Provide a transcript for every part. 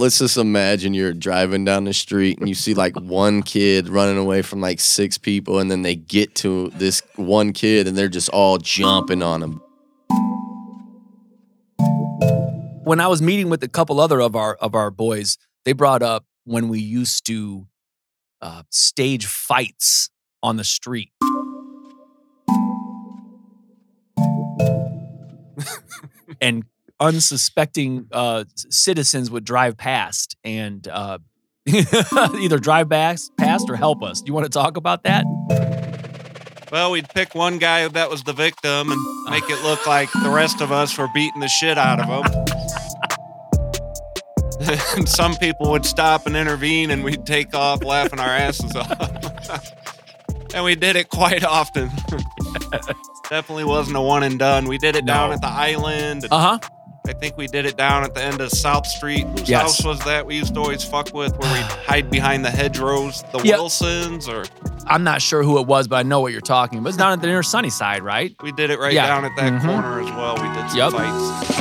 let's just imagine you're driving down the street and you see like one kid running away from like six people, and then they get to this one kid and they're just all jumping on him. When I was meeting with a couple other of our of our boys, they brought up when we used to uh, stage fights on the street. and unsuspecting uh, citizens would drive past and uh, either drive past, past or help us. Do you want to talk about that? Well, we'd pick one guy that was the victim and make it look like the rest of us were beating the shit out of him. and some people would stop and intervene, and we'd take off laughing our asses off. and we did it quite often. Definitely wasn't a one and done. We did it No. down at the island. Uh huh. I think we did it down at the end of South Street. Whose Yes. house was that we used to always fuck with where we'd hide behind the hedgerows? The Yep. Wilsons? Or I'm not sure who it was, but I know what you're talking about. It's down at the inner sunny side, right? we did it right Yeah. down at that Mhm. corner as well. We did some Yep. fights.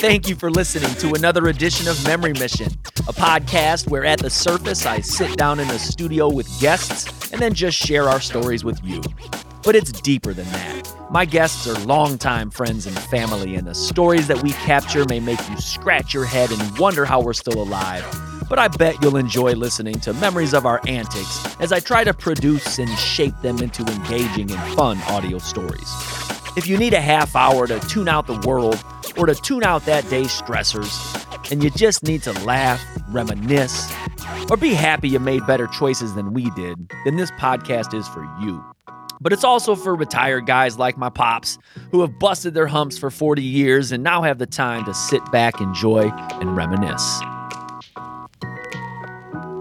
Thank you for listening to another edition of Memory Mission, a podcast where at the surface I sit down in a studio with guests and then just share our stories with you. But it's deeper than that. My guests are longtime friends and family, and the stories that we capture may make you scratch your head and wonder how we're still alive. But I bet you'll enjoy listening to memories of our antics as I try to produce and shape them into engaging and fun audio stories. If you need a half hour to tune out the world or to tune out that day's stressors, and you just need to laugh, reminisce, or be happy you made better choices than we did, then this podcast is for you. But it's also for retired guys like my pops who have busted their humps for 40 years and now have the time to sit back, enjoy, and reminisce.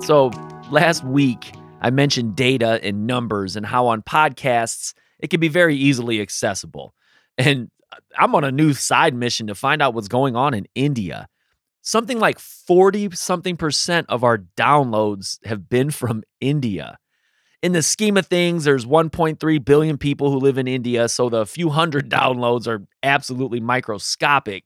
So, last week, I mentioned data and numbers and how on podcasts it can be very easily accessible. And I'm on a new side mission to find out what's going on in India. Something like 40 something percent of our downloads have been from India. In the scheme of things, there's 1.3 billion people who live in India, so the few hundred downloads are absolutely microscopic.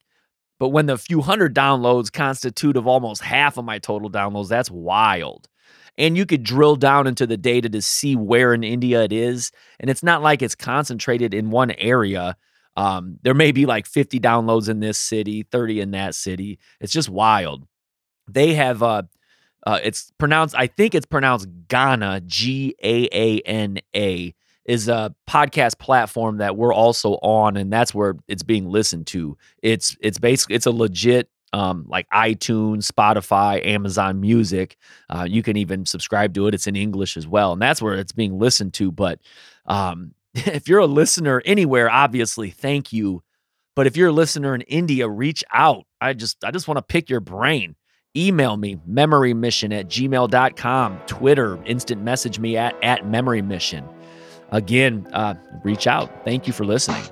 But when the few hundred downloads constitute of almost half of my total downloads, that's wild. And you could drill down into the data to see where in India it is. And it's not like it's concentrated in one area. Um, there may be like 50 downloads in this city, 30 in that city. It's just wild. They have uh uh it's pronounced I think it's pronounced Ghana, G A A N A is a podcast platform that we're also on and that's where it's being listened to. It's it's basically it's a legit um, like iTunes, Spotify, Amazon Music. Uh, you can even subscribe to it. It's in English as well, and that's where it's being listened to. But um, if you're a listener anywhere, obviously, thank you. But if you're a listener in India, reach out. I just I just want to pick your brain. Email me, memorymission at gmail.com, Twitter, instant message me at, at memory mission. Again, uh, reach out. Thank you for listening.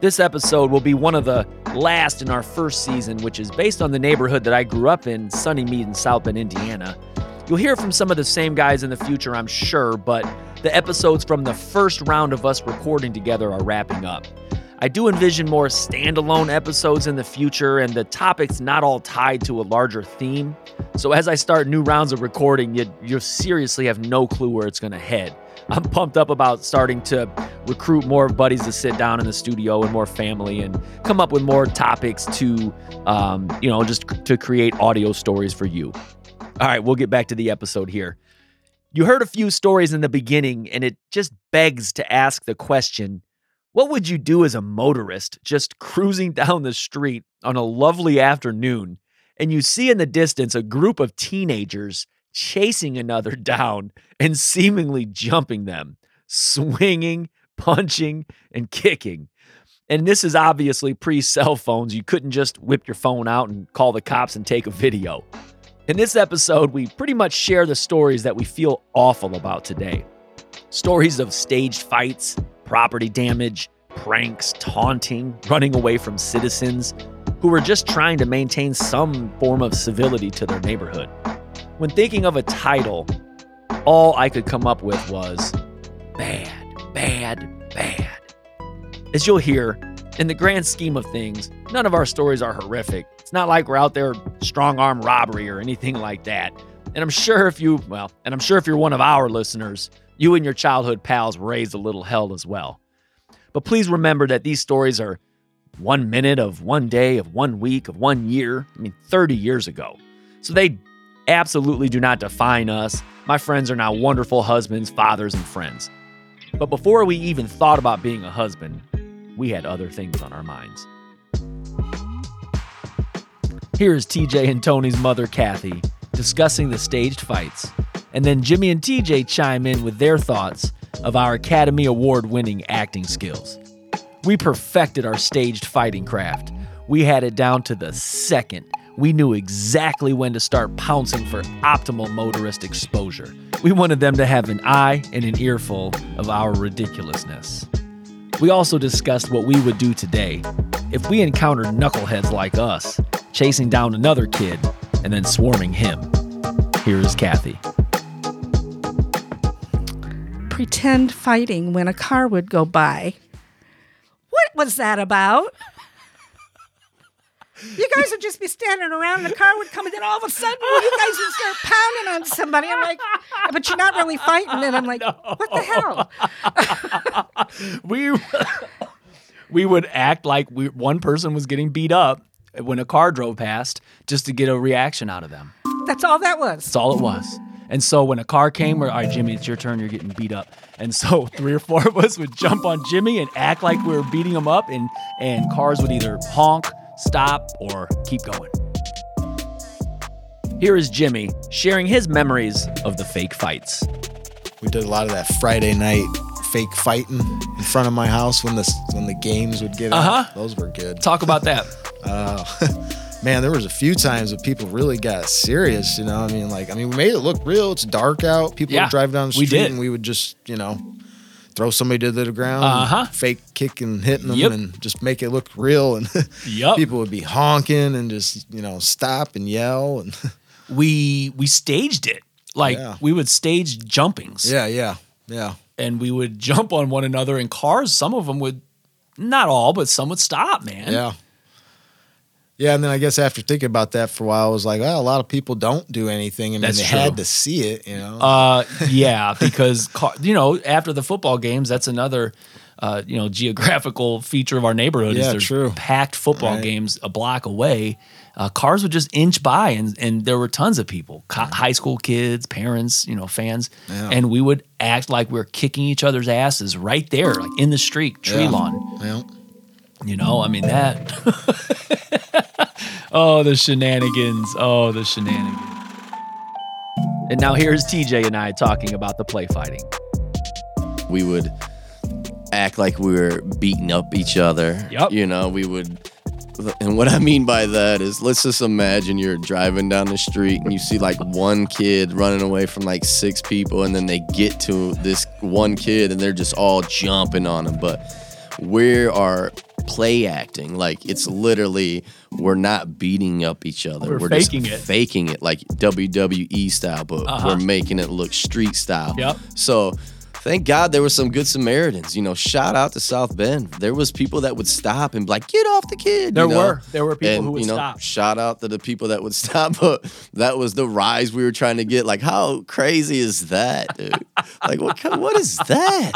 This episode will be one of the last in our first season, which is based on the neighborhood that I grew up in, Sunnymede in South Bend, Indiana. You'll hear from some of the same guys in the future, I'm sure, but the episodes from the first round of us recording together are wrapping up. I do envision more standalone episodes in the future, and the topic's not all tied to a larger theme. So as I start new rounds of recording, you, you seriously have no clue where it's going to head. I'm pumped up about starting to recruit more buddies to sit down in the studio and more family and come up with more topics to, um, you know, just to create audio stories for you. All right, we'll get back to the episode here. You heard a few stories in the beginning, and it just begs to ask the question what would you do as a motorist just cruising down the street on a lovely afternoon and you see in the distance a group of teenagers chasing another down and seemingly jumping them, swinging, punching, and kicking? And this is obviously pre cell phones. You couldn't just whip your phone out and call the cops and take a video. In this episode, we pretty much share the stories that we feel awful about today. Stories of staged fights, property damage, pranks, taunting, running away from citizens who were just trying to maintain some form of civility to their neighborhood. When thinking of a title, all I could come up with was bad, bad, bad. As you'll hear, In the grand scheme of things, none of our stories are horrific. It's not like we're out there strong arm robbery or anything like that. And I'm sure if you, well, and I'm sure if you're one of our listeners, you and your childhood pals raised a little hell as well. But please remember that these stories are one minute of one day, of one week, of one year, I mean, 30 years ago. So they absolutely do not define us. My friends are now wonderful husbands, fathers, and friends. But before we even thought about being a husband, we had other things on our minds. Here's TJ and Tony's mother, Kathy, discussing the staged fights, and then Jimmy and TJ chime in with their thoughts of our Academy Award winning acting skills. We perfected our staged fighting craft. We had it down to the second. We knew exactly when to start pouncing for optimal motorist exposure. We wanted them to have an eye and an earful of our ridiculousness. We also discussed what we would do today if we encountered knuckleheads like us, chasing down another kid and then swarming him. Here's Kathy. Pretend fighting when a car would go by. What was that about? You guys would just be standing around, and the car would come, and then all of a sudden, you guys would start pounding on somebody. I'm like, but you're not really fighting. And I'm like, what the hell? we we would act like we, one person was getting beat up when a car drove past just to get a reaction out of them. That's all that was. That's all it was. And so when a car came, we're, all right, Jimmy, it's your turn. You're getting beat up. And so three or four of us would jump on Jimmy and act like we were beating him up, and and cars would either honk, stop, or keep going. Here is Jimmy sharing his memories of the fake fights. We did a lot of that Friday night fake fighting in front of my house when the when the games would get Uh-huh. out. Those were good. Talk about that. Uh, man, there was a few times that people really got serious. You know, I mean, like, I mean, we made it look real. It's dark out. People Yeah, would drive down the we street, did. and we would just, you know, throw somebody to the ground, Uh-huh. fake kicking, hitting them, Yep. and just make it look real. And Yup. people would be honking and just, you know, stop and yell. And We we staged it. Like Yeah. we would stage jumpings. yeah, yeah, yeah. and we would jump on one another in cars. Some of them would, not all, but some would stop, man. Yeah. Yeah, and then I guess after thinking about that for a while, I was like, well, a lot of people don't do anything. I mean, That's they true. had to see it, you know. Uh, yeah, because you know after the football games, that's another. Uh, you know, geographical feature of our neighborhood is Yeah, there's true. packed football Right. games a block away. Uh, cars would just inch by, and and there were tons of people, co- high school kids, parents, you know, fans, Yeah. and we would act like we are kicking each other's asses right there, like in the street, tree Yeah. lawn. Yeah. You know, I mean that. oh, the shenanigans. Oh, the shenanigans. And now here's TJ and I talking about the play fighting. we would act like we were beating up each other. Yup. You know, we would. And what I mean by that is, let's just imagine you're driving down the street and you see like one kid running away from like six people, and then they get to this one kid and they're just all jumping on him. But we are play acting. Like it's literally we're not beating up each other. We're just faking it. faking it like WWE style, but Uh-huh. we're making it look street style. Yep. So thank God there were some good Samaritans. You know, shout out to South Bend. There was people that would stop and be like, get off the kid. There you know? were. There were people and, who would you know, stop. Shout out to the people that would stop. But that was the rise we were trying to get. Like, how crazy is that, dude? like, what? What is that?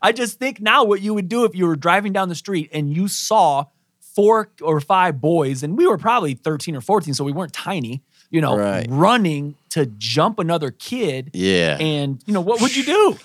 I just think now what you would do if you were driving down the street and you saw four or five boys, and we were probably 13 or 14, so we weren't tiny, you know, Right. running to jump another kid. Yeah. And, you know, what would you do?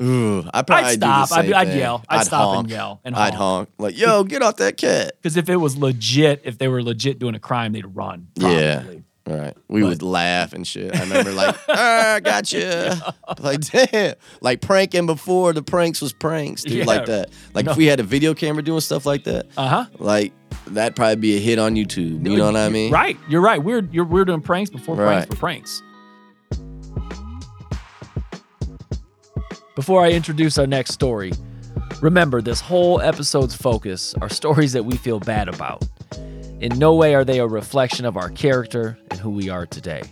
Ooh, I probably I'd stop. I'd- I'd yell. I'd stop and yell and I'd honk. honk. Like, yo, get off that cat. Because if it was legit, if they were legit doing a crime, they'd run. Yeah. Right. We would laugh and shit. I remember like, ah, I got you. Like, damn. Like pranking before the pranks was pranks, dude. Yeah. Like that. Like No. if we had a video camera doing stuff like that, Uh-huh. like that'd probably be a hit on YouTube. You know what I mean? Right. You're right. We're you're we're doing pranks before pranks Right. were pranks. Before I introduce our next story, remember this whole episode's focus are stories that we feel bad about. In no way are they a reflection of our character and who we are today.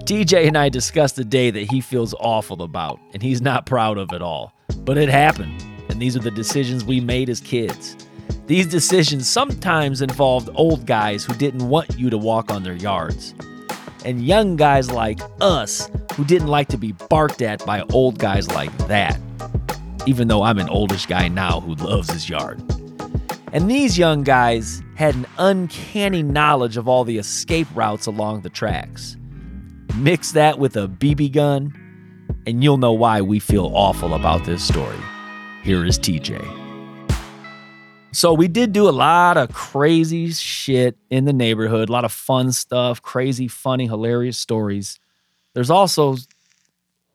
TJ and I discussed a day that he feels awful about and he's not proud of at all. But it happened, and these are the decisions we made as kids. These decisions sometimes involved old guys who didn't want you to walk on their yards, and young guys like us who didn't like to be barked at by old guys like that, even though I'm an oldish guy now who loves his yard. And these young guys had an uncanny knowledge of all the escape routes along the tracks. Mix that with a BB gun, and you'll know why we feel awful about this story. Here is TJ. So, we did do a lot of crazy shit in the neighborhood, a lot of fun stuff, crazy, funny, hilarious stories. There's also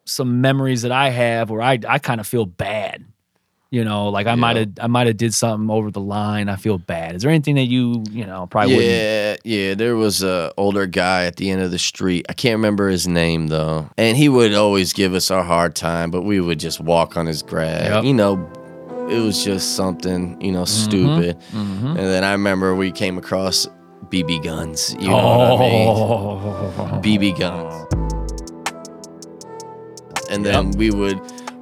some memories that I have where I, I kind of feel bad. You know, like I Yeah. might have I might have did something over the line. I feel bad. Is there anything that you you know probably wouldn't? Yeah, yeah. There was a older guy at the end of the street. I can't remember his name though, and he would always give us a hard time. But we would just walk on his grass. Yep. You know, it was just something you know stupid. Mhm. And then I remember we came across BB guns. You know what I mean? Oh. BB guns. And then we would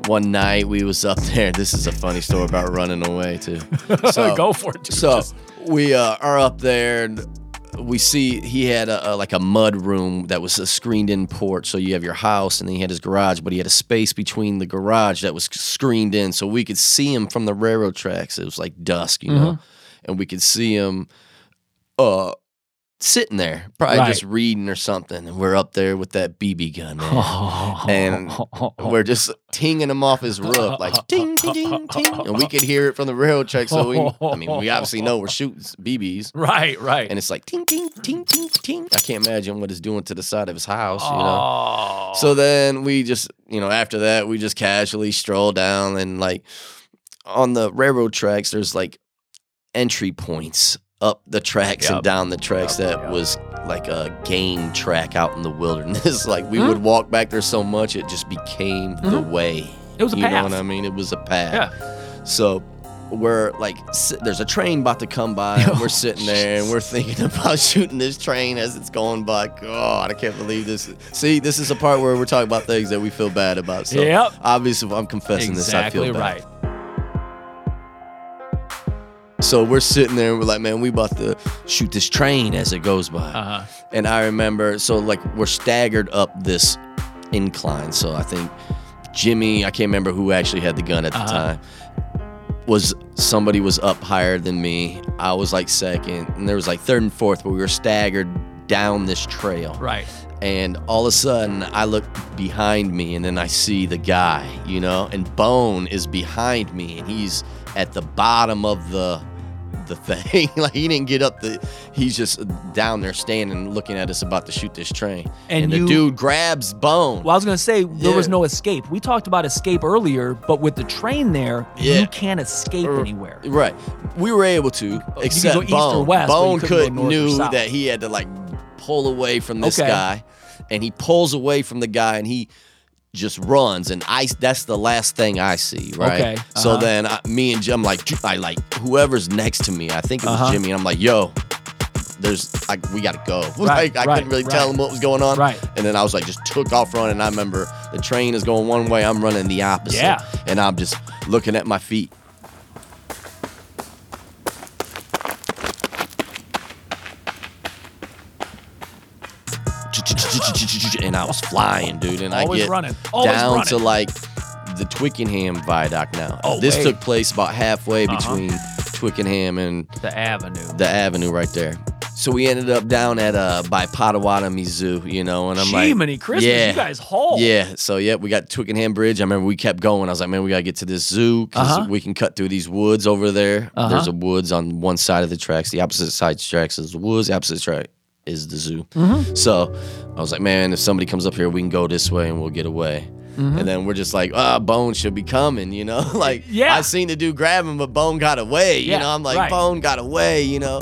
one night we was up there. This is a funny story about running away too. So, Go for it. dude. so we uh, are up there and we see he had a, a like a mud room that was a screened in porch. So you have your house and then he had his garage, but he had a space between the garage that was screened in, so we could see him from the railroad tracks. It was like dusk, you know, and we could see him uh sitting there, probably Right. just reading or something. And we're up there with that BB gun, man. And we're just tinging him off his roof, like ting, ting, ting, ting. And we could hear it from the railroad track. So we, I mean, we obviously know we're shooting BBs. right, right. And it's like ting, ting, ting, ting, ting. I can't imagine what it's doing to the side of his house, you know? So then we just, you know, after that, we just casually stroll down and like on the railroad tracks, there's like entry points up the tracks Yep. and down the tracks Yep, that yep. was like a game track out in the wilderness. like we Hmm. would walk back there so much, it just became the way. it was a you path. know what I mean? It was a path. Yeah. So we're like, si- there's a train about to come by, and we're sitting there, and we're thinking about shooting this train as it's going by. God, I can't believe this. See, this is a part where we're talking about things that we feel bad about. So Yep. obviously, if I'm confessing Exactly this, I feel bad. right. So we're sitting there, and we're like, man, we about to shoot this train as it goes by. Uh huh. And I remember, so like we're staggered up this incline. So I think Jimmy, I can't remember who actually had the gun at the Uh-huh. time, was somebody was up higher than me. I was like second, and there was like third and fourth, but we were staggered down this trail. Right. And all of a sudden, I look behind me, and then I see the guy, you know, and Bone is behind me, and he's at the bottom of the the thing. like he didn't get up the. He's just down there standing, looking at us, about to shoot this train. And And, you- the dude grabs Bone. Well, I was gonna say there was no escape. We talked about escape earlier, but with the train there, Yeah. you can't escape Er, anywhere. Right. We were able to, except go east or Bone. west, Bone could knew that he had to like pull away from this Okay. guy, and he pulls away from the guy, and he just runs, and I that's the last thing I see. Right. Okay, So uh-huh. then I, me and Jim like I like whoever's next to me. I think it was Uh-huh. Jimmy, and I'm like, yo. There's like we gotta go. Right, like I right, couldn't really tell him what was going on. Right. And then I was like just took off running. And I remember the train is going one way, I'm running the opposite. Yeah. And I'm just looking at my feet. And I was flying, dude. And Always I get running. Always down running. to like the Twyckenham Viaduct now. Oh, this wait. took place about halfway Uh-huh. between Twyckenham and The avenue. the avenue right there. So we ended up down at uh by Potawatomi Zoo, you know, and I'm like, Jiminy Christmas, yeah, you guys haul. yeah. So yeah, we got Twyckenham Bridge. I remember we kept going. I was like, man, we gotta get to this zoo because Uh-huh. we can cut through these woods over there. Uh-huh. There's a woods on one side of the tracks. The opposite side of the tracks is the woods. The opposite track is the zoo. Mm-hmm. So I was like, man, if somebody comes up here, we can go this way and we'll get away. And then we're just like, ah, Bone should be coming, you know? like, Mm-hmm. Yeah. I seen the dude grab him, but Bone got away. Yeah, you know, I'm like, right. Bone got away, you know?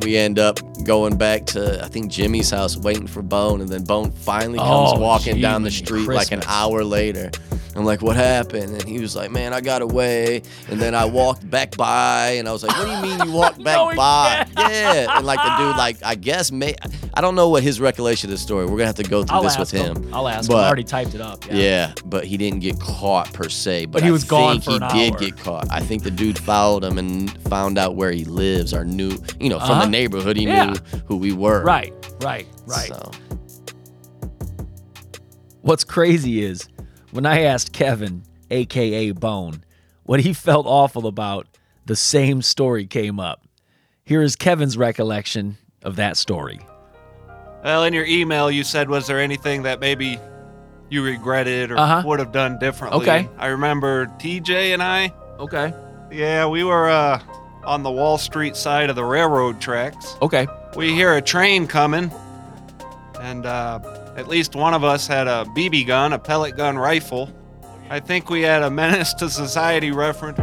We end up going back to, I think, Jimmy's house waiting for Bone. And then Bone finally comes Oh, walking down the street like an hour later. I'm like, what happened? And he was like, man, I got away. And then I walked back by, and I was like, what do you mean you walked back No, by? Yeah. And like the dude, like I guess may I don't know what his recollection of the story. We're gonna have to go through I'll this with him. him. I'll ask him. But- I already typed it up. Yeah. Yeah, but he didn't get caught per se. But, he I was gone think for he did hour. get caught. I think the dude followed him and found out where he lives or knew, you know, from Uh-huh. the neighborhood. He Yeah. knew who we were. Right. Right. Right. So, What's crazy is when I asked Kevin, aka Bone, what he felt awful about, the same story came up. Here is Kevin's recollection of that story. Well, in your email, you said, was there anything that maybe you regretted or Uh-huh. would have done differently? Okay. I remember TJ and I, Okay. yeah, we were uh, on the Wall Street side of the railroad tracks. Okay. We hear a train coming, and uh, at least one of us had a BB gun, a pellet gun rifle. I think we had a menace to society reference.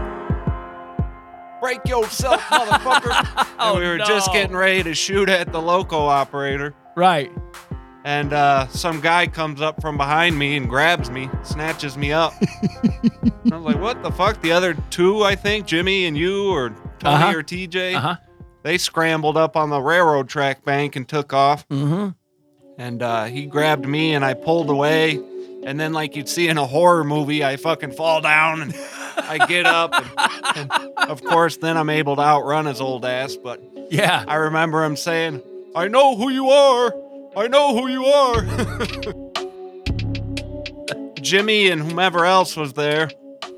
Break yourself, motherfucker! Oh, and we were just getting ready to shoot at the loco operator. Right. And uh, some guy comes up from behind me and grabs me, snatches me up. I was like, what the fuck? The other two, I think, Jimmy and you, or Tony Uh-huh. or TJ, Uh huh. They scrambled up on the railroad track bank and took off. Mm-hmm. And uh, he grabbed me and I pulled away. And then, like you'd see in a horror movie, I fucking fall down and I get up. And, and of course, then I'm able to outrun his old ass. But Yeah. I remember him saying, I know who you are. I know who you are. Jimmy and whomever else was there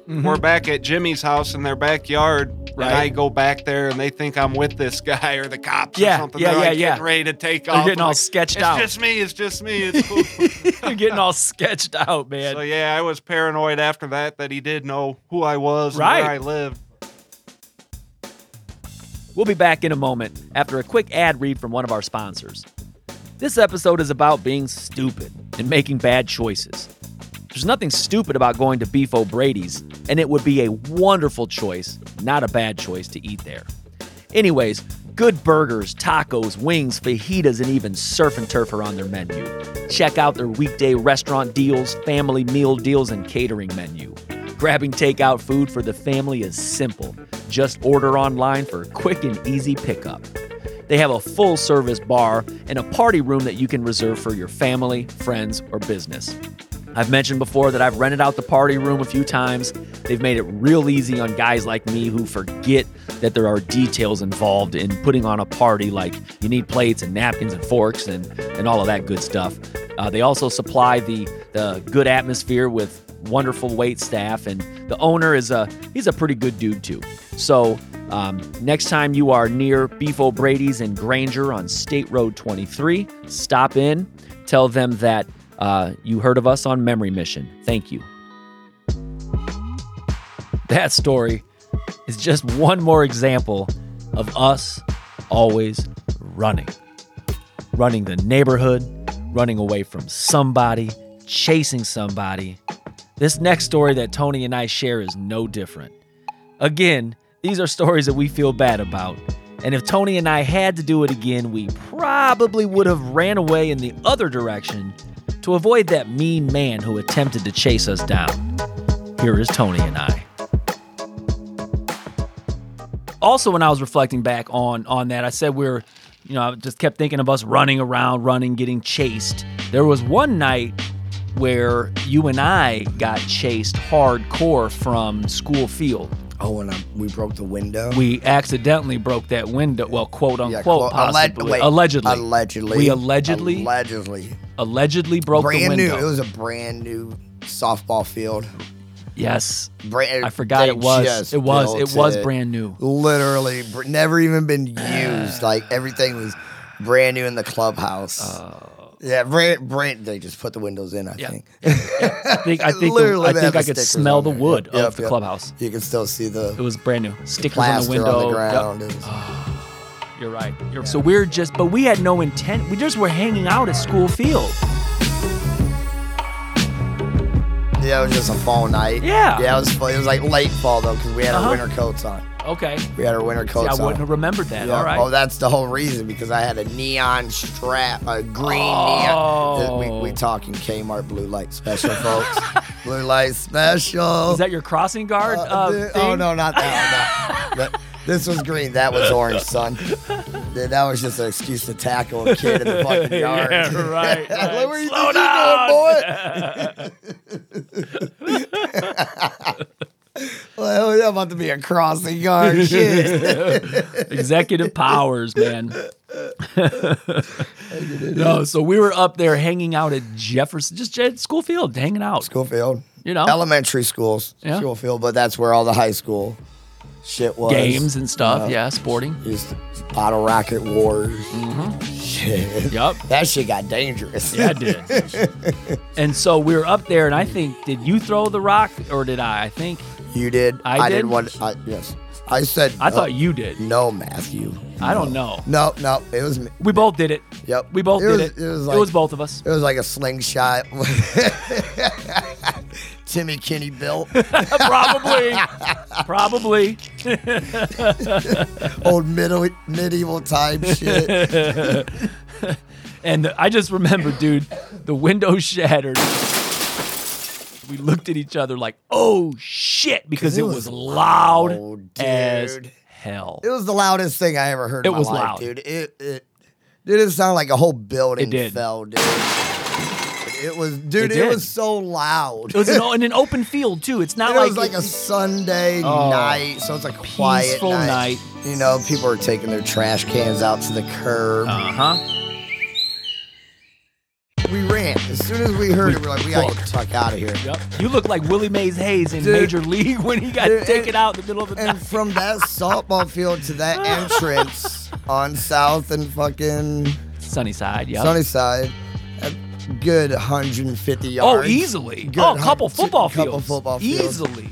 Mhm. we're back at Jimmy's house in their backyard. Right. And I go back there and they think I'm with this guy or the cops Yeah, or something. yeah, They're yeah, like yeah. getting ready to take They're off. getting all like, sketched it's out. just me. It's just me. It's cool. They're getting all sketched out, man. so yeah, I was paranoid after that that he did know who I was Right. and where I lived. We'll be back in a moment after a quick ad read from one of our sponsors. This episode is about being stupid and making bad choices. There's nothing stupid about going to Beef O'Brady's, and it would be a wonderful choice, not a bad choice to eat there. Anyways, good burgers, tacos, wings, fajitas, and even surf and turf are on their menu. Check out their weekday restaurant deals, family meal deals, and catering menu. Grabbing takeout food for the family is simple. Just order online for quick and easy pickup. They have a full service bar and a party room that you can reserve for your family, friends, or business. I've mentioned before that I've rented out the party room a few times. They've made it real easy on guys like me who forget that there are details involved in putting on a party, like you need plates and napkins and forks and, and all of that good stuff. Uh, they also supply the, the good atmosphere with wonderful wait staff, and the owner is a he's a pretty good dude too. So um, next time you are near Beef O'Brady's in Granger on State Road 23, stop in, tell them that uh, you heard of us on Memory Mission. Thank you. That story is just one more example of us always running. Running the neighborhood, running away from somebody, chasing somebody. This next story that Tony and I share is no different. Again, these are stories that we feel bad about. And if Tony and I had to do it again, we probably would have ran away in the other direction to avoid that mean man who attempted to chase us down. Here is Tony and I. Also, when I was reflecting back on on that, I said we are you know, I just kept thinking of us running around, running, getting chased. There was one night where you and I got chased hardcore from school field. Oh, and um, we broke the window. We accidentally broke that window. Well, quote Yeah, unquote, quote- alleg- possibly. wait, allegedly. Allegedly. We allegedly- Allegedly. Allegedly broke the brand window. new. It was a brand new softball field. yes. Brand, I forgot it was. It was. It was it. brand new. Literally, br- never even been used. like everything was brand new in the clubhouse. Oh. yeah, brand, brand. They just put the windows in. I. Yeah. think. I think I think the, I think I could smell the wood Yep, of the yep. clubhouse. You can still see the It was brand new. Stickers on the window. on the Yep. ground. It was- You're right. You're, so we're just, but we had no intent. We just were hanging out at school field. Yeah, it was just a fall night. Yeah. Yeah, it was. It was like late fall though, because we had Uh-huh. our winter coats on. Okay. We had our winter See, coats I on. wouldn't have remembered that. Yeah. All right. Oh, that's the whole reason because I had a neon strap, a green Oh. neon. We, we talking Kmart blue light special, folks. blue light special. Is that your crossing guard? Uh, Uh, th- thing? oh no, not that one. no. This was green. That was orange, son. Th- That was just an excuse to tackle a kid in the fucking yard. Yeah, right. Right. Where you Slow you down. boy? well, I'm about to be a crossing guard. Shit. Executive powers, man. no, so we were up there hanging out at Jefferson, just at Schoolfield, hanging out. Schoolfield. You know, Elementary schools. Yeah. Schoolfield, but that's where all the high school shit was. games and stuff. Yeah. Yeah, sporting. Just to- Bottle Rocket Wars. Mm-hmm. Shit. Yup. That shit got dangerous. Yeah, I did. and so we were up there, and I think, did you throw the rock or did I? I think You did. I did did? one. I, yes. I said. I no. thought you did. No, Matthew. I don't know. No, no. It was me. We both did it. Yep. We both it did was, it. It was it was both of us. It was like a slingshot. Timmy Kinney built Probably. Probably. old middle medieval time shit. And I just remember, dude, the window shattered. We looked at each other like, oh shit, because it it was was loud loud, as hell. It was the loudest thing I ever heard. It in my was life, loud. dude. It it dude. It sounded like a whole building It did. fell, dude. It was, dude. It It, was so loud. It was in, in an open field too. It's not it like was like a Sunday Oh. night, so it's a quiet peaceful night. night. You know, people are taking their trash cans out to the curb. Uh huh. we ran as soon as we heard it. We're like, we gotta get the fuck out of here. Yep. You look like Willie Mays Hayes in Dude. Major League when he got Dude, taken and- out in the middle of the And night. from that softball field to that entrance on South and fucking Sunnyside. Yep. Sunnyside, good 150 yards. Oh, easily. Good oh, a couple football couple football fields. Easily.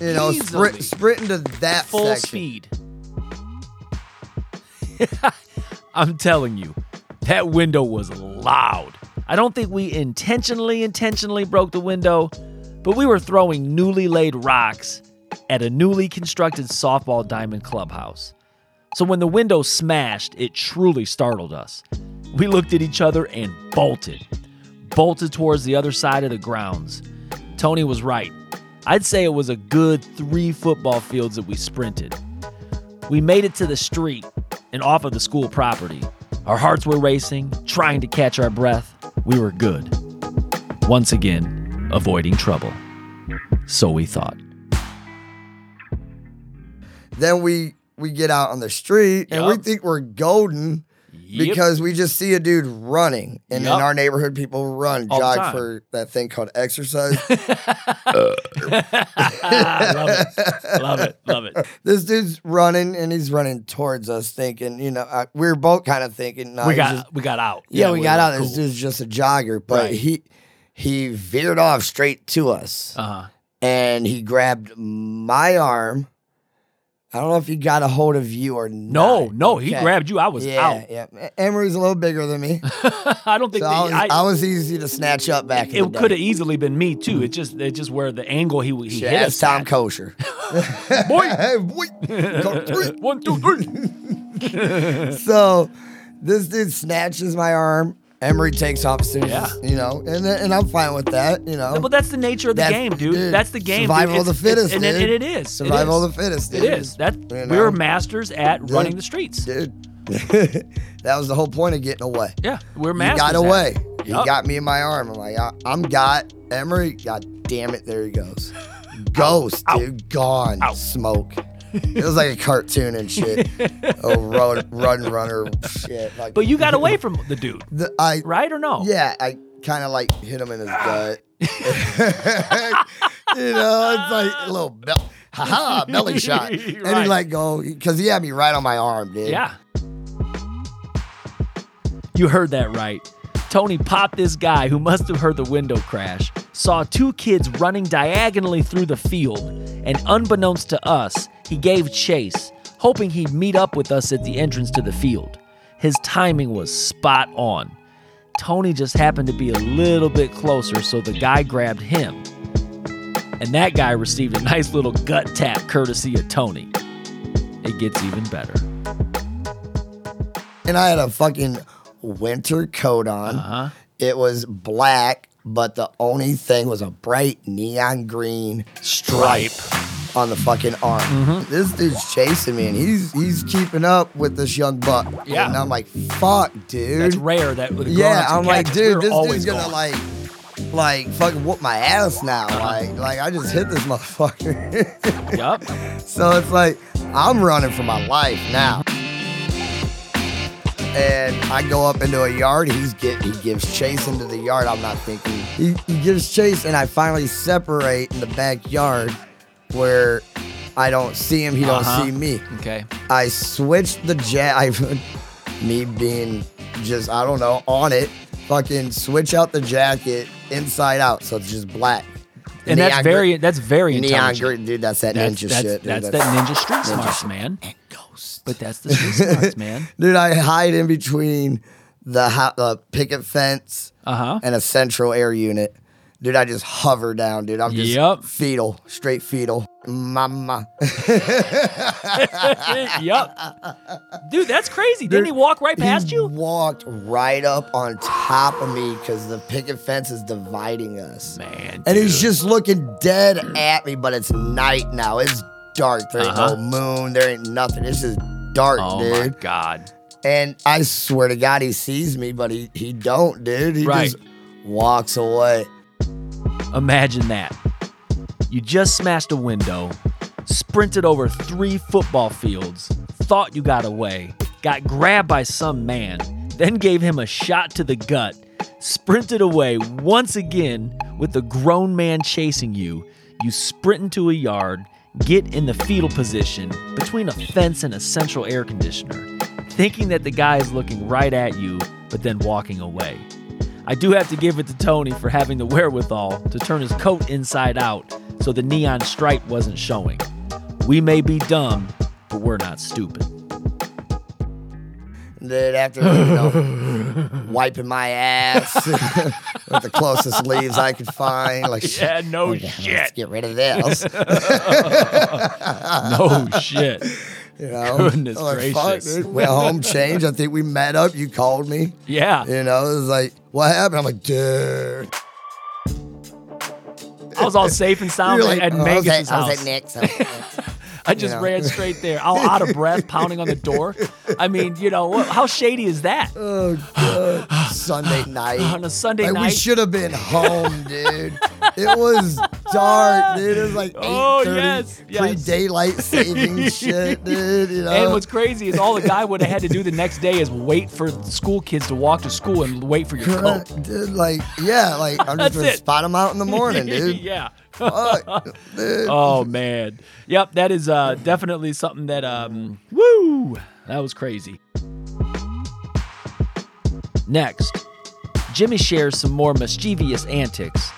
You know, easily. sprint, sprinting to that Full section. speed. I'm telling you, that window was loud. I don't think we intentionally, intentionally broke the window, but we were throwing newly laid rocks at a newly constructed softball diamond clubhouse. So when the window smashed, it truly startled us. We looked at each other and bolted. Bolted towards the other side of the grounds. Tony was right. I'd say it was a good three football fields that we sprinted. We made it to the street and off of the school property. Our hearts were racing, trying to catch our breath. We were good. Once again, avoiding trouble. So we thought. Then we we get out on the street and we think we're golden Yep. because we just see a dude running. And Yup. in our neighborhood, people run, All jog for that thing called exercise. I love it. Love it. Love it. this dude's running and he's running towards us, thinking, you know, uh, we are both kind of thinking, nah, We got just- we got out. yeah, we got were out. This cool. dude's just a jogger, but Right. he he veered off straight to us Uh-huh. and he grabbed my arm. I don't know if he got a hold of you or No, not. no, no, he Okay. grabbed you. I was yeah, out. yeah. Emery's a little bigger than me, I don't think so I was, I- I was easy to snatch up back it could have easily been me too. Mm-hmm. It just it just where the angle he he Shit, hit us. Tom at. Kosher. Boy. Hey, boy. One, two, three. so this dude snatches my arm. Emery takes off as soon as Yeah. you know, and and I'm fine with that. You know, Well, that's the nature of the That's- game, dude. dude, That's the game. survival of the fittest, and, it- dude. and it is. survival it of the fittest. It dude. is. That You we know? were masters at running the streets. dude. that was the whole point of getting away. Yeah, we're He masters. got at it. away. He Yup. got me in my arm. I'm like, I, I'm got Emery. God damn it, there he goes. Ghost, Ow. dude, gone. Ow. Smoke. It was like a cartoon and shit. oh, run, run, runner, shit. Like, But you got away from the dude, the, I, right or no? yeah, I kind of like hit him in his gut. you know, it's like a little bell, haha, belly shot. And he like go because he had me right on my arm, dude. Yeah. You heard that right. Tony popped this guy who must have heard the window crash, saw two kids running diagonally through the field, and unbeknownst to us, he gave chase, hoping he'd meet up with us at the entrance to the field. His timing was spot on. Tony just happened to be a little bit closer, so the guy grabbed him. And that guy received a nice little gut tap courtesy of Tony. it gets even better. And I had a fucking winter coat on. Uh-huh. It was black, but the only thing was a bright neon green stripe on the fucking arm. Mm-hmm. This dude's chasing me, and he's he's keeping up with this young buck. Yeah. and I'm like, fuck, dude. That's rare that with Yeah, I'm like, dude, this dude's gonna going. like, like, fucking whoop my ass now. Uh-huh. Like, like I just hit this motherfucker. Yup. so it's like I'm running for my life now. And I go up into a yard. He's get he gives chase into the yard. I'm not thinking. He, he gives chase, and I finally separate in the backyard where I don't see him. He Uh-huh. don't see me. Okay. I switched the jack. I, me being just I don't know on it. Fucking switch out the jacket inside out, so it's just black. And that's Neon very that's very neon intelligent. green, dude. That's that That's, ninja that's, shit. Dude. that's, that ninja street smarts, man. Ghost. But that's the street smarts, man. Dude, I hide in between the ho- uh, picket fence Uh huh. and a central air unit. Dude, I just hover down, dude. I'm just Yep. fetal, straight fetal. Mama. yup. Dude, that's crazy. Didn't he walk right past he you? walked right up on top of me because the picket fence is dividing us. Man. And he's just looking dead at me, but it's night now. It's dark. There ain't Uh-huh. no moon. There ain't nothing. It's just dark, Oh dude. my god. And I swear to God, he sees me, but he, he don't, dude. He Right. just walks away. Imagine that. You just smashed a window, sprinted over three football fields, thought you got away, got grabbed by some man, then gave him a shot to the gut, sprinted away once again with a grown man chasing you. You sprint into a yard, get in the fetal position between a fence and a central air conditioner, thinking that the guy is looking right at you, but then walking away. I do have to give it to Tony for having the wherewithal to turn his coat inside out so the neon stripe wasn't showing. We may be dumb, but we're not stupid. Then after you know, wiping my ass with the closest leaves I could find, like Yeah, no oh, "Okay, Let's shit. get rid of this. No shit. You know, Goodness I'm like, "Fuck, gracious." dude." Went home, changed. I think we met up. You called me. Yeah. You know, it was like, what happened? I'm like, dude. I was all safe and sound like, at "Oh, I was Mangus's at, I was at Nick's. I was at Nick's." I just you know. ran straight there, all out of breath, pounding on the door. I mean, you know, how shady is that? Oh god, Sunday night On a Sunday like, night? We should have been home, dude. It was dark, dude. It was like oh, eight Oh, thirty, yes, yes. pre daylight saving shit, dude. You know, And what's crazy is all the guy would have had to do the next day is wait for school kids to walk to school and wait for your coat. Dude. Like, yeah, like I'm just gonna spot them out in the morning, dude. yeah. Dude. Oh man. Yep, that is uh, definitely something that um woo, that was crazy. Next, Jimmy shares some more mischievous antics,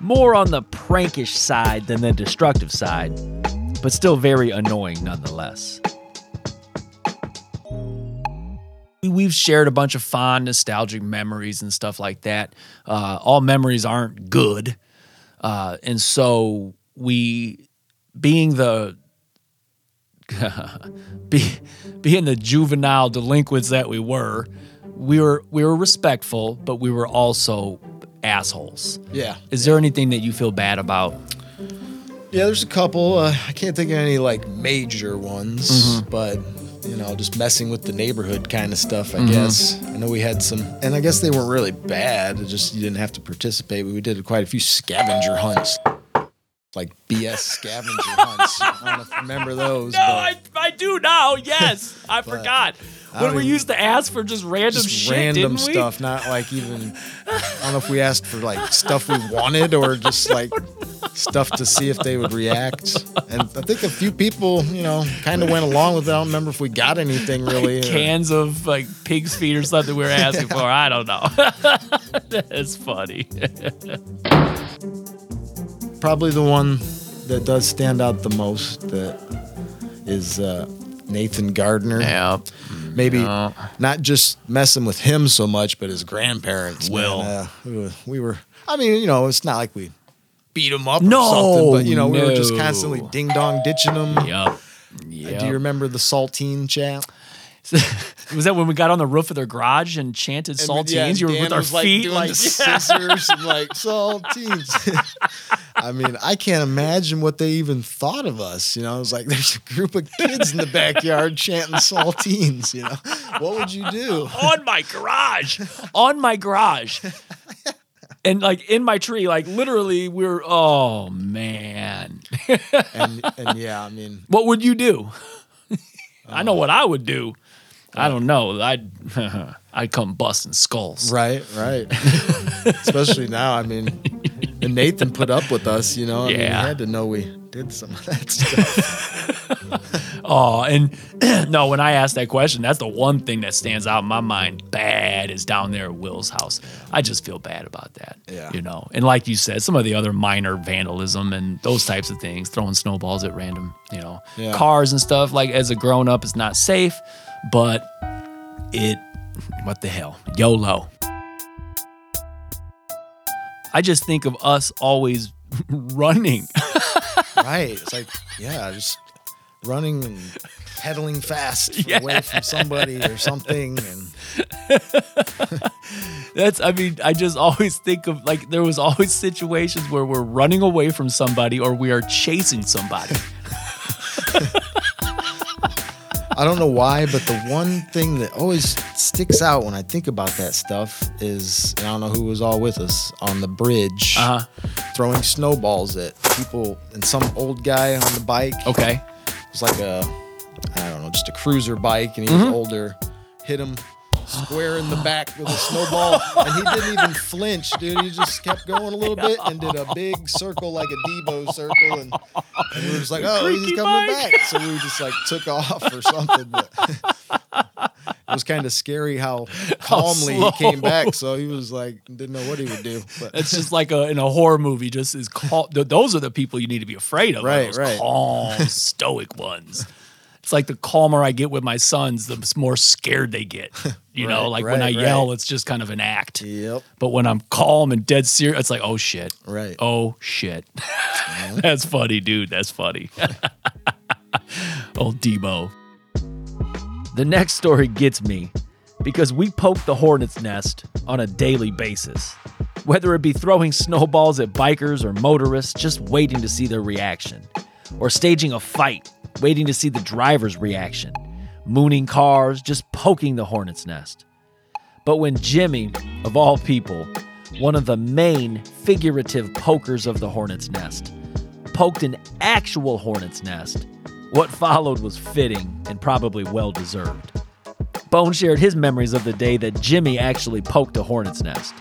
more on the prankish side than the destructive side, but still very annoying nonetheless. We've shared a bunch of fond, nostalgic memories and stuff like that. Uh, all memories aren't good. Uh, and so we, being the be, being the juvenile delinquents that we were, we were we were respectful, but we were also assholes. Yeah. Is there anything that you feel bad about? Yeah, there's a couple. Uh, I can't think of any like major ones, Mm-hmm. but you know, just messing with the neighborhood kind of stuff. I Mm-hmm. guess. I know we had some, and I guess they weren't really bad. It just you didn't have to participate. But we did quite a few scavenger hunts, like BS scavenger hunts. I don't know if you remember those. No, but I, I do now. Yes, I forgot. When we used to ask for just random just shit, random stuff, not like even. I don't know if we asked for like stuff we wanted or just like stuff to see if they would react. And I think a few people, you know, kind of went along with it. I don't remember if we got anything really. or- Cans of like pig's feet or something we were asking for. I don't know. That's funny. Probably the one that does stand out the most that is uh, Nathan Gardner. Yeah. Maybe No. not just messing with him so much, but his grandparents. man. Will. Uh, we were- I mean, you know, it's not like we beat him up No, or something, but you know, we were just constantly ding dong ditching him. Yep. Do you remember the saltine chant? was that when we got on the roof of their garage and chanted And saltines? yeah, you were Dan with our like, feet like scissors and like saltines. I mean, I can't imagine what they even thought of us. You know, it was like there's a group of kids in the backyard chanting saltines. You know, what would you do? on my garage, on my garage. And like in my tree, like literally, we're oh man, And and yeah, I mean, what would you do? I know oh. what I would do. I don't know. I'd I'd come busting skulls. right, right. Especially now, I mean, and Nathan put up with us. You know, I mean, he Yeah. had to know we did some of that stuff. Oh, and no, when I asked that question, that's the one thing that stands out in my mind. Bad is down there at Will's house. I just feel bad about that. Yeah. You know, and like you said, some of the other minor vandalism and those types of things, throwing snowballs at random, you know, Yeah. cars and stuff. Like as a grown up, it's not safe, but it, what the hell, YOLO. I just think of us always running. right. It's like, yeah, just running and pedaling fast away from somebody or something. And That's I mean, I just always think of like there was always situations where we're running away from somebody or we are chasing somebody. I don't know why, but the one thing that always sticks out when I think about that stuff is, and I don't know who was all with us on the bridge, Uh-huh. throwing snowballs at people, and some old guy on the bike. Okay. It was like a, I don't know, just a cruiser bike, and he was older. Hit him square in the back with a snowball, and he didn't even flinch, dude. He just kept going a little bit and did a big circle, like a Debo circle, and, and we were just like, oh, he's coming bike. back. So we just like took off or something. But it was kind of scary how calmly he came back. So he was like, didn't know what he would do. But It's just like a in a horror movie, just as calm. Those are the people you need to be afraid of. Right, those right. Calm, stoic ones. It's like the calmer I get with my sons, the more scared they get. You know, Right, like when I right, yell, it's just kind of an act. yep, But when I'm calm and dead serious, it's like, oh shit. right. Oh shit. That's funny, dude. That's funny. Old Debo. The next story gets me because we poke the hornet's nest on a daily basis. Whether it be throwing snowballs at bikers or motorists, just waiting to see their reaction, or staging a fight, waiting to see the driver's reaction, mooning cars, just poking the hornet's nest. But when Jimmy, of all people, one of the main figurative pokers of the hornet's nest, poked an actual hornet's nest, what followed was fitting and probably well deserved. Bone shared his memories of the day that Jimmy actually poked a hornet's nest.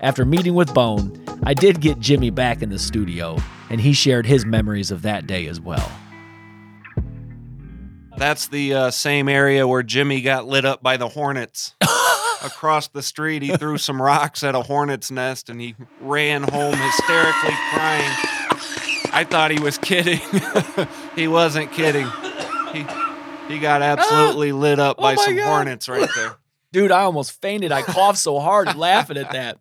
After meeting with Bone, I did get Jimmy back in the studio, and he shared his memories of that day as well. That's the uh, same area where Jimmy got lit up by the hornets. Across the street, he threw some rocks at a hornet's nest and he ran home hysterically crying. I thought he was kidding. he wasn't kidding. He, he got absolutely lit up by Oh some God. hornets right there. Dude, I almost fainted. I coughed so hard laughing at that.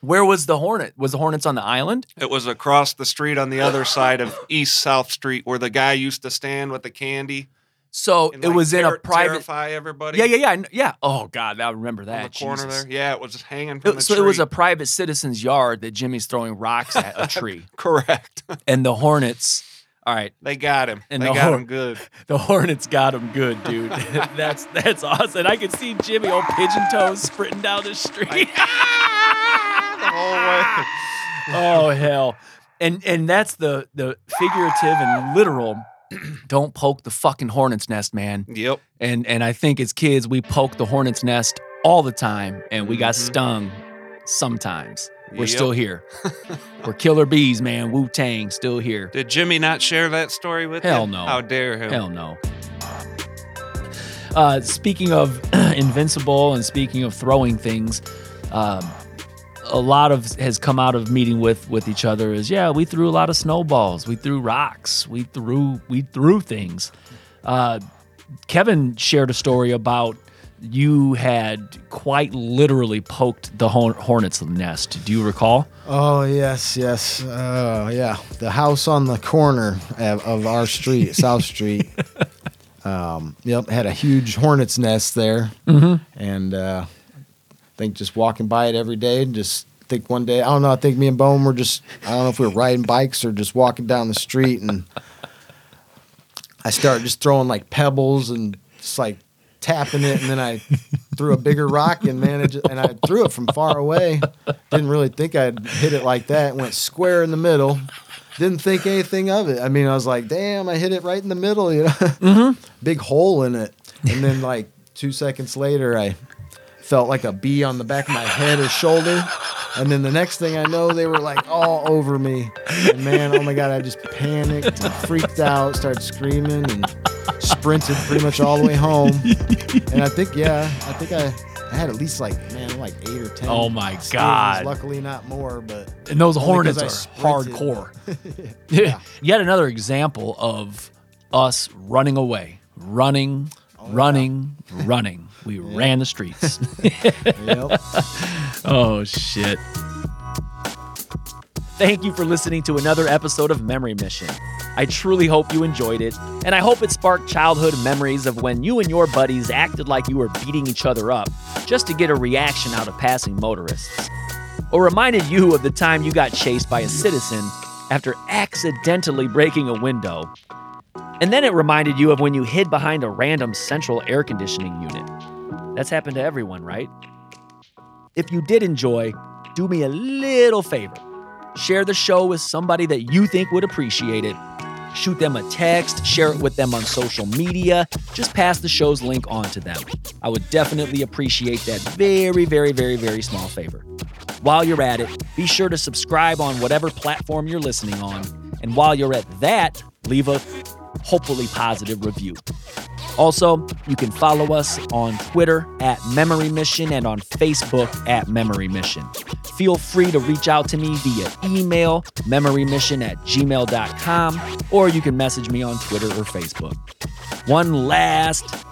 Where was the hornet? Was the hornets on the island? It was across the street on the other side of East South Street where the guy used to stand with the candy. So and, it like, was in a private. Terrify everybody. Yeah, yeah, yeah, yeah. Oh God, I remember that. On the corner Jesus. there. Yeah, it was just hanging from It- the so tree. it was a private citizen's yard that Jimmy's throwing rocks at a tree, correct. and the hornets. All right, they got him. And they the got hor- him good. the hornets got him good, dude. that's that's awesome. I could see Jimmy old pigeon toes sprinting down the street. the whole way. oh hell and and that's the the figurative and literal don't poke the fucking hornet's nest man Yep. and and i think as kids we poke the hornet's nest all the time and we got Mhm. stung sometimes we're Yep. still here we're killer bees man wu-tang still here Did Jimmy not share that story with you? Hell no. How dare him? hell no uh, speaking of invincible and speaking of throwing things um, a lot of has come out of meeting with with each other is yeah we threw a lot of snowballs we threw rocks we threw we threw things uh, kevin shared a story about you had quite literally poked the hornet's nest do you recall Oh yes, yes. Uh, yeah, the house on the corner of, of our street, South Street. Um, yep, had a huge hornet's nest there, Mm-hmm. and uh, I think just walking by it every day, and just think one day, I don't know, I think me and Bone were just, I don't know if we were riding bikes or just walking down the street, and I started just throwing like pebbles and just like tapping it, and then I threw a bigger rock, and managed and I threw it from far away. Didn't really think I'd hit it like that. Went square in the middle. Didn't think anything of it. I mean, I was like, damn, I hit it right in the middle, you know, mm-hmm. big hole in it. And then like two seconds later, I felt like a bee on the back of my head or shoulder. And then the next thing I know, they were like all over me. And man, oh my God, I just panicked, and freaked out, started screaming, and sprinted pretty much all the way home. And I think, yeah, I think I, I had at least like, man, like eight or 10. Oh my. God. Luckily, not more, but And those hornets are hardcore. Yeah. Yet another example of us running away, running, Oh, running, running. We ran the streets. yep. oh, shit. Thank you for listening to another episode of Memory Mission. I truly hope you enjoyed it, and I hope it sparked childhood memories of when you and your buddies acted like you were beating each other up just to get a reaction out of passing motorists. Or reminded you of the time you got chased by a citizen after accidentally breaking a window. And then it reminded you of when you hid behind a random central air conditioning unit. That's happened to everyone, right? If you did enjoy, do me a little favor. Share the show with somebody that you think would appreciate it. Shoot them a text, share it with them on social media. Just pass the show's link on to them. I would definitely appreciate that very, very, very, very small favor. While you're at it, be sure to subscribe on whatever platform you're listening on. And while you're at that, leave a hopefully positive review. Also, you can follow us on Twitter at Memory Mission and on Facebook at Memory Mission. Feel free to reach out to me via email, memorymission at gmail.com, or you can message me on Twitter or Facebook. One last,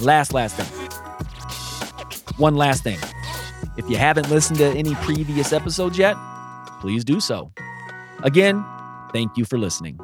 last, last thing. One last thing. If you haven't listened to any previous episodes yet, please do so. Again, thank you for listening.